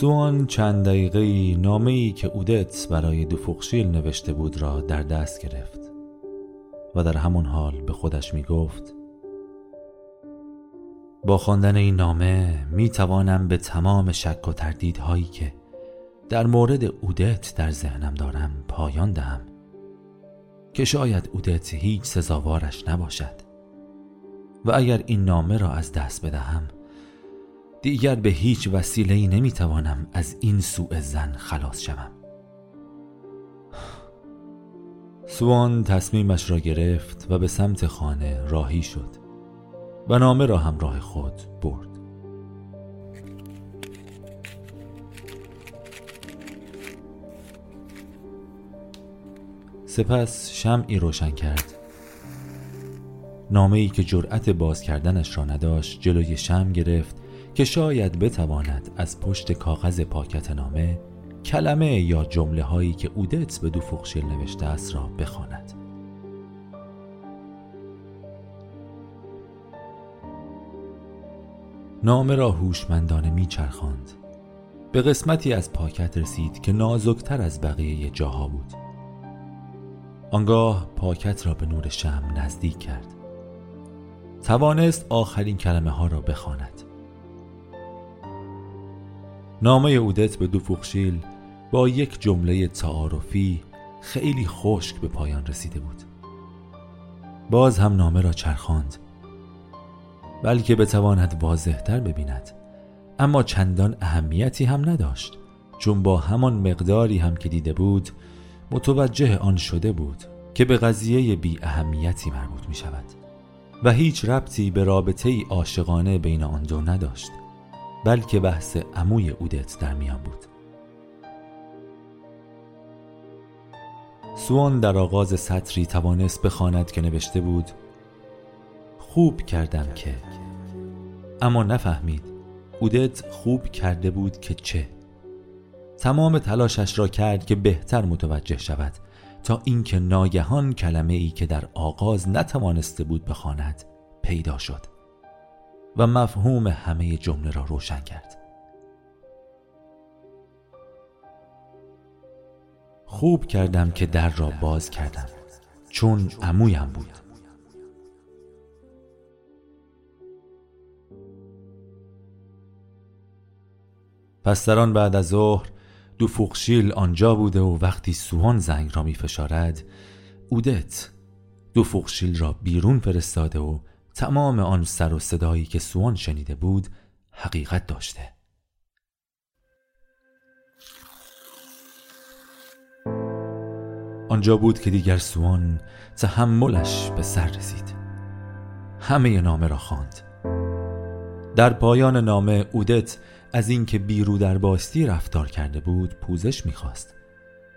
سوان چند دقیقه نامه ای که اودت برای دوفوقشیل نوشته بود را در دست گرفت و در همون حال به خودش می گفت با خواندن این نامه می توانم به تمام شک و تردیدهایی که در مورد اودت در ذهنم دارم پایان دهم که شاید اودت هیچ سزاوارش نباشد و اگر این نامه را از دست بدهم دیگر به هیچ وسیله ای نمی توانم از این سوء زن خلاص شوم. سوان تصمیمش را گرفت و به سمت خانه راهی شد و نامه را همراه خود برد. سپس شمعی روشن کرد. نامه ای که جرأت باز کردنش را نداشت جلوی شم گرفت که شاید بتواند از پشت کاغذ پاکت نامه کلمه یا جمله هایی که اودت به دو فخشل نوشته است را بخواند. نامه را هوشمندانه میچرخاند. به قسمتی از پاکت رسید که نازکتر از بقیه جاها بود. آنگاه پاکت را به نور شم نزدیک کرد. توانست آخرین کلمه ها را بخواند. نامه اودت به دو فوخشیل با یک جمله تعارفی خیلی خشک به پایان رسیده بود. باز هم نامه را چرخاند. بلکه بتواند واضحتر ببیند. اما چندان اهمیتی هم نداشت چون با همان مقداری هم که دیده بود متوجه آن شده بود که به قضیه بی اهمیتی مربوط می شود و هیچ ربطی به رابطه عاشقانه بین آن دو نداشت. بلکه بحث عموی اودت در میان بود. سوان در آغاز سطری توانست بخواند که نوشته بود خوب کردم که. اما نفهمید اودت خوب کرده بود که چه. تمام تلاشش را کرد که بهتر متوجه شود تا اینکه ناگهان کلمه ای که در آغاز نتوانسته بود بخواند پیدا شد. و مفهوم همه جمله را روشن کرد. خوب کردم که در را باز کردم چون عمویم بود. پس در آن بعد از ظهر دو فوقشیل آنجا بوده و وقتی سوان زنگ را می فشارد اودت دو فوقشیل را بیرون فرستاده و تمام آن سر و صدایی که سوان شنیده بود حقیقت داشته. آنجا بود که دیگر سوان تحملش به سر رسید. همه نامه را خواند. در پایان نامه اودت از اینکه بیرو در باستی رفتار کرده بود پوزش می‌خواست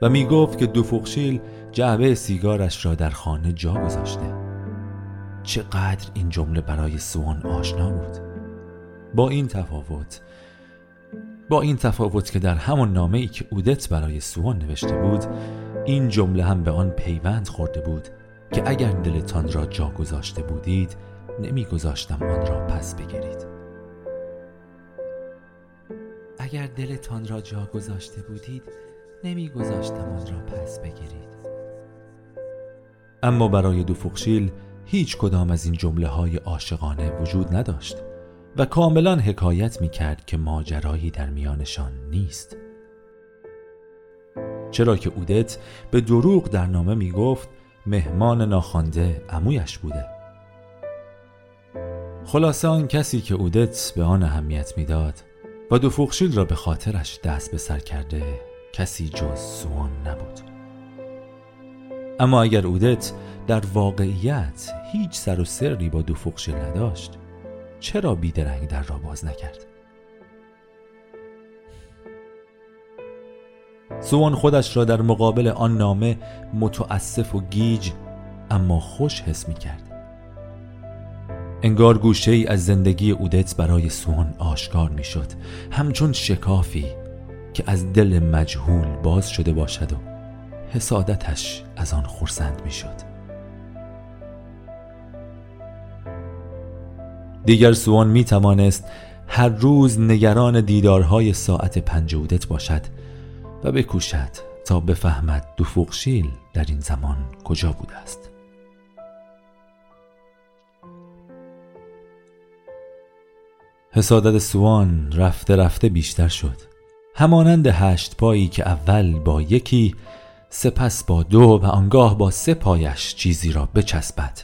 و می‌گفت که دو فوقشیل جعبه سیگارش را در خانه جا گذاشته. چقدر این جمله برای سوان آشنا بود. با این تفاوت با این تفاوت که در همان نامه ای که اودت برای سوان نوشته بود این جمله هم به آن پیوند خورده بود که اگر دلتان را جا گذاشته بودید نمیگذاشتم آن را پس بگیرید. اگر دلتان را جا گذاشته بودید نمیگذاشتم آن را پس بگیرید. اما برای دو فخشیل هیچ کدام از این جمله های عاشقانه وجود نداشت و کاملا حکایت می کرد که ماجرایی در میانشان نیست. چرا که اودت به دروغ در نامه می گفت مهمان ناخوانده عمویش بوده. خلاصه آن کسی که اودت به آن اهمیت می‌داد و دو را به خاطرش دست به سر کرده کسی جز سوان نبود. اما اگر اودت در واقعیت هیچ سر و سری با دو فوخشیل نداشت چرا بیدرنگ در را باز نکرد؟ سوان خودش را در مقابل آن نامه متاسف و گیج اما خوش حس می کرد. انگار گوشه ای از زندگی اودت برای سوان آشکار می شد. همچون شکافی که از دل مجهول باز شده باشد و حسادتش از آن خورسند می شد دیگر سوان می توانست هر روز نگران دیدارهای ساعت پنج اودت باشد و بکوشد تا بفهمد دوفوقشیل در این زمان کجا بوده است. حسادت سوان رفته رفته بیشتر شد. همانند هشت پایی که اول با یکی سپس با دو و آنگاه با سه پایش چیزی را بچسبد.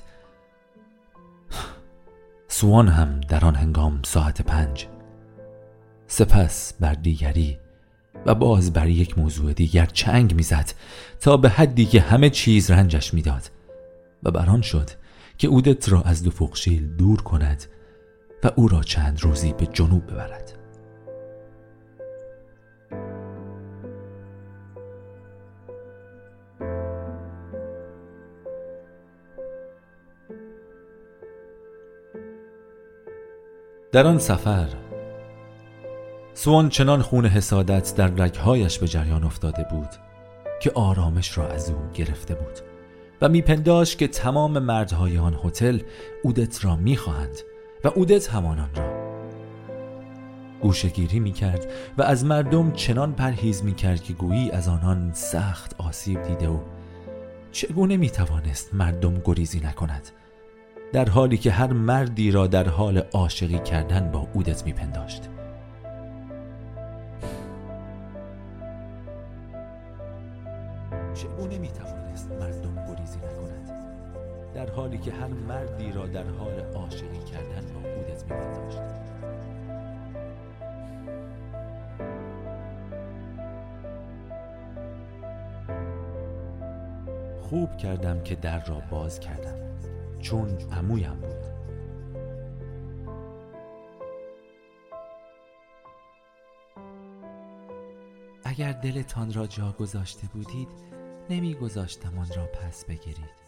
سوان هم در آن هنگام ساعت پنج. سپس بر دیگری و باز بر یک موضوع دیگر چنگ می‌زد تا به حدی که همه چیز رنجش می‌داد و بران شد که اودت را از دو فوقشیل دور کند و او را چند روزی به جنوب ببرد. در آن سفر سوان چنان خون حسادت در رگهایش به جریان افتاده بود که آرامش را از او گرفته بود و میپنداش که تمام مردهای آن هتل اودت را می‌خواهند و اودت همانان را. گوشگیری می کرد و از مردم چنان پرهیز می کرد که گویی از آنان سخت آسیب دیده و چگونه می توانست مردم گریزی نکند؟ در حالی که هر مردی را در حال عاشقی کردن با اودت می پنداشت چگونه می توانست مردم گریزی نکند؟ در حالی که هر مردی را در حال عاشقی کردن با اودت می پنداشت خوب کردم که در را باز کردم. چون عمویم بود. اگر دلتان را جا گذاشته بودید نمیگذاشتم آن را پس بگیرید.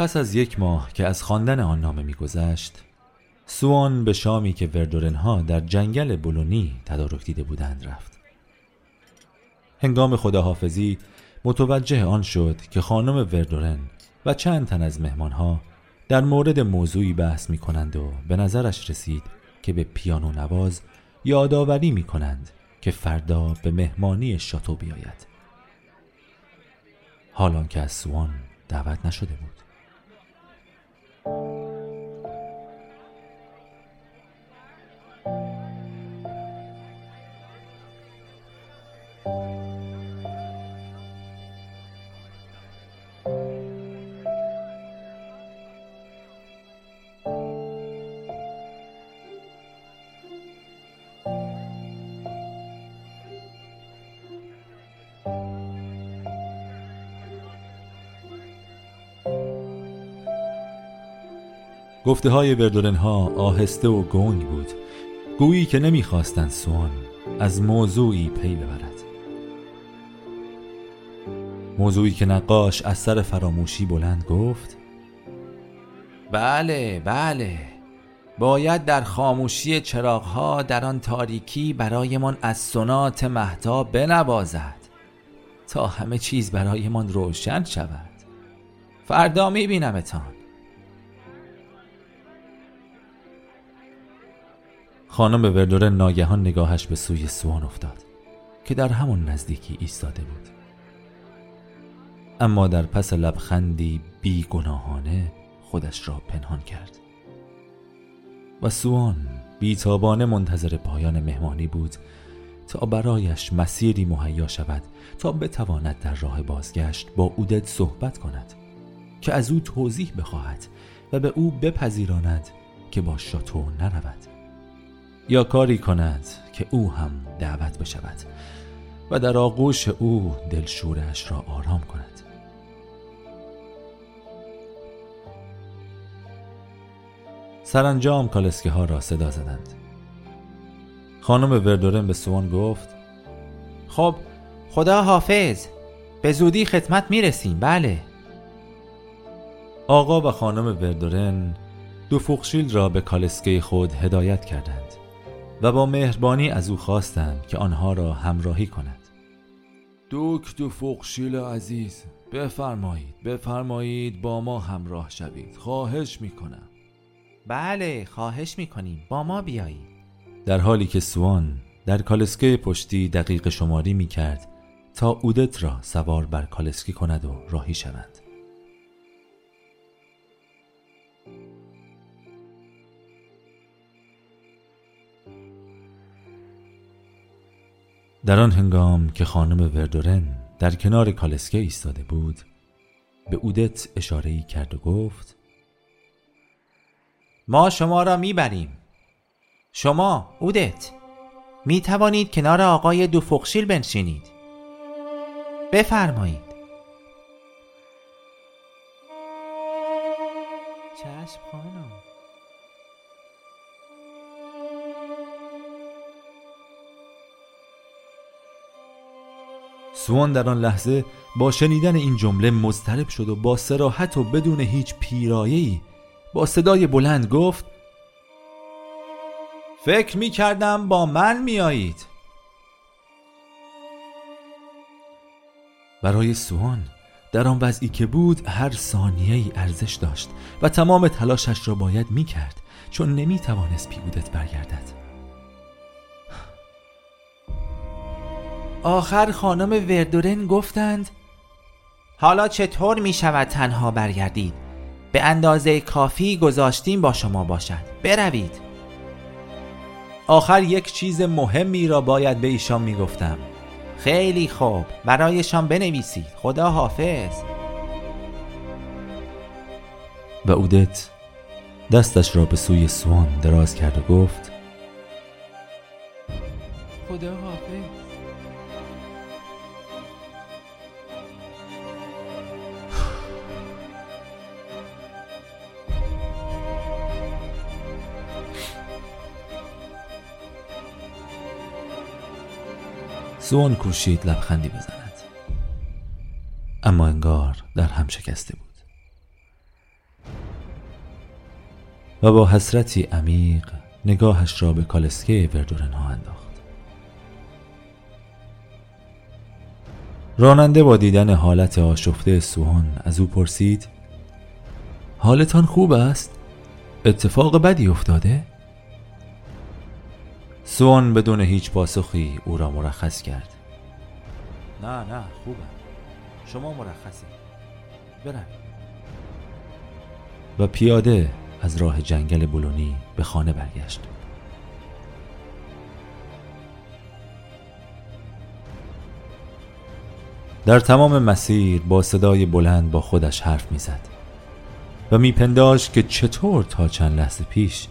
پس از یک ماه که از خواندن آن نامه میگذشت سوان به شامی که وردورنها در جنگل بولونی تدارک دیده بودند رفت. هنگام خداحافظی متوجه آن شد که خانم وردورن و چند تن از مهمانها در مورد موضوعی بحث می کنند و به نظرش رسید که به پیانو نواز یادآوری می کنند که فردا به مهمانی شاتو بیاید. حالان که از سوان دعوت نشده بود. گفته های وردولن ها آهسته و گنگ بود. گویی که نمی‌خواستند سوان از موضوعی پی ببرد. موضوعی که نقاش از سر فراموشی بلند گفت بله بله. باید در خاموشی چراغها در آن تاریکی برایمان از سنات مهتا بنوازد تا همه چیز برایمان روشن شود. فردا میبینمتان. خانم وردوره ناگهان نگاهش به سوی سوان افتاد که در همون نزدیکی ایستاده بود. اما در پس لبخندی بیگناهانه خودش را پنهان کرد. و سوان بیتابانه منتظر پایان مهمانی بود تا برایش مسیری مهیا شود تا بتواند در راه بازگشت با اودت صحبت کند که از او توضیح بخواهد و به او بپذیراند که با شاتو نرود. یا کاری کند که او هم دعوت بشود و در آغوش او دلشورش را آرام کند. سرانجام کالسکه ها را صدا زدند. خانم وردورن به سوان گفت خب خدا حافظ به زودی خدمت می‌رسیم بله. آقا و خانم وردورن دو فوقشیل را به کالسکه خود هدایت کردند. و با مهربانی از او خواستند که آنها را همراهی کند. دوک دو فوقشیل عزیز بفرمایید بفرمایید با ما همراه شوید. خواهش می‌کنم. بله خواهش می‌کنیم. با ما بیایید. در حالی که سوان در کالسکه پشتی دقیق شماری می‌کرد تا اودت را سوار بر کالسکی کند و راهی شوند. در آن هنگام که خانم وردورن در کنار کالسکه ایستاده بود به اودت اشاره ای کرد و گفت ما شما را می‌بریم. شما اودت می توانید کنار آقای دو فقشیل بنشینید. بفرمایید. چشم سوان در آن لحظه با شنیدن این جمله مضطرب شد و با سراحت و بدون هیچ پیرایه‌ای با صدای بلند گفت فکر می کردم با من میایید برای سوان در آن وضعی که بود هر ثانیه ای ارزش داشت و تمام تلاشش را باید می کرد چون نمی توانست پیودت برگردد. آخر خانم وردورن گفتند حالا چطور می شود تنها برگردید به اندازه کافی گذاشتیم با شما باشد. بروید. آخر یک چیز مهمی را باید به ایشان می گفتم خیلی خوب. برایشان بنویسید. خدا حافظ. و اودت دستش را به سوی سوان دراز کرد و گفت خدا حافظ. سوان کوشید لبخندی بزند اما انگار در هم شکسته بود و با حسرتی عمیق نگاهش را به کالسکه وردورن ها انداخت راننده با دیدن حالت آشفته سوان از او پرسید حالتان خوب است؟ اتفاق بدی افتاده؟ سوان بدون هیچ پاسخی او را مرخص کرد. نه نه خوبم شما مرخصی برم و پیاده از راه جنگل بلونی به خانه برگشت. در تمام مسیر با صدای بلند با خودش حرف می‌زد و میپنداشت که چطور تا چند لحظه پیش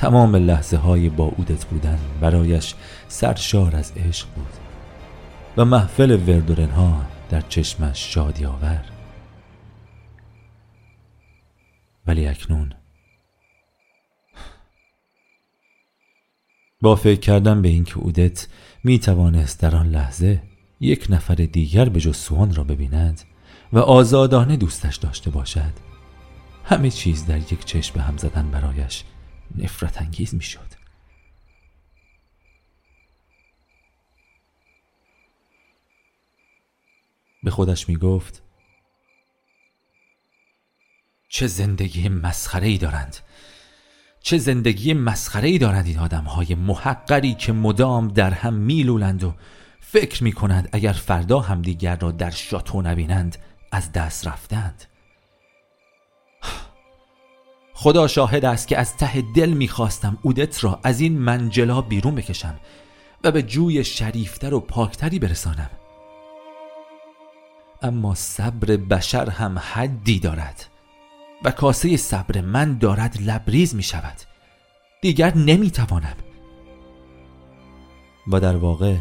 تمام لحظه های با اودت بودن برایش سرشار از عشق بود و محفل وردورن ها در چشمش شادی آور ولی اکنون با فکر کردن به اینکه اودت می توانست در آن لحظه یک نفر دیگر به جز سوان را ببیند و آزادانه دوستش داشته باشد همه چیز در یک چشم به هم زدن برایش نفرت انگیز می شد به خودش می گفت چه زندگی مسخره ای دارند. چه زندگی مسخره ای دارند این آدم های محقری که مدام در هم میلولند و فکر می کنند اگر فردا همدیگر را در شاتو نبینند از دست رفتند. خدا شاهد است که از ته دل می‌خواستم اودت را از این منجلا بیرون بکشم و به جوی شریفتر و پاکتری برسانم. اما صبر بشر هم حدی دارد و کاسه صبر من دارد لبریز می شود دیگر نمی توانم و در واقع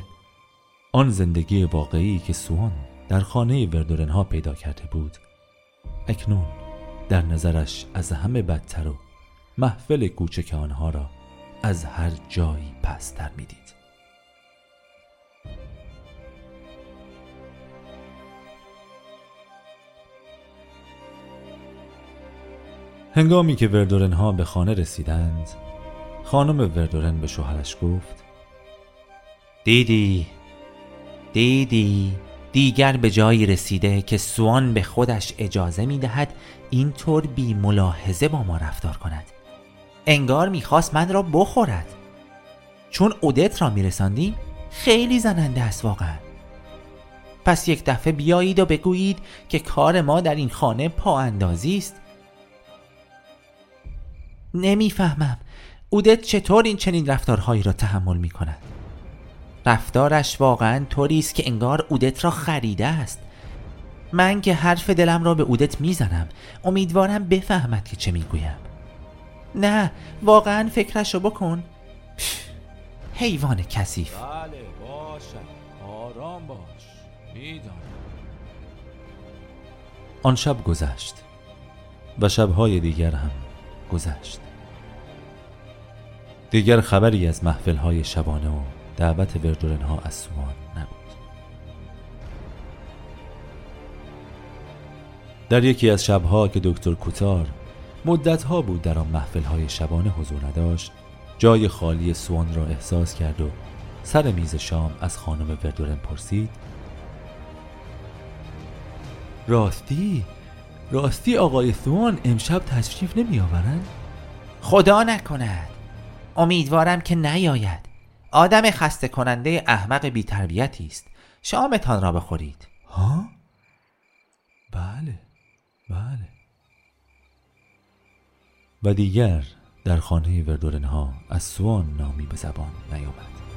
آن زندگی واقعی که سوان در خانه وردورنها پیدا کرده بود اکنون در نظرش از همه بدتر و محفل کوچک آنها را از هر جایی پستر می‌دید. هنگامی که وردورن ها به خانه رسیدند خانم وردورن به شوهرش گفت دیدی دیدی. دیگر به جایی رسیده که سوان به خودش اجازه می دهد اینطور بی ملاحظه با ما رفتار کند. انگار می‌خواست من را بخورد. چون اودت را میرساندیم خیلی زننده است واقعا. پس یک دفعه بیایید و بگویید که کار ما در این خانه پا اندازی است. نمی‌فهمم. اودت چطور این چنین رفتارهایی را تحمل می کند؟ رفتارش واقعا طوری است که انگار اودت را خریده است. من که حرف دلم را به اودت می‌زنم امیدوارم بفهمد که چه می‌گویم. نه واقعا فکرش رو بکن. حیوان کثیف. بله آرام باش. می‌دانم. آن شب گذشت و شبهای دیگر هم گذشت. دیگر خبری از محفل های شبانه و دعوت وردورن ها از سوان نبود. در یکی از شبها که دکتر کوتار مدتها بود در آن محفل های شبانه حضور نداشت جای خالی سوان را احساس کرد و سر میز شام از خانم وردورن پرسید راستی؟ راستی آقای سوان امشب تشریف نمی آورند؟ خدا نکند. امیدوارم که نیاید. آدم خسته کننده احمق بیتربیتی است. شامتان را بخورید. ها؟ بله بله. و دیگر در خانه وردورن ها از سوان نامی به زبان نیامد.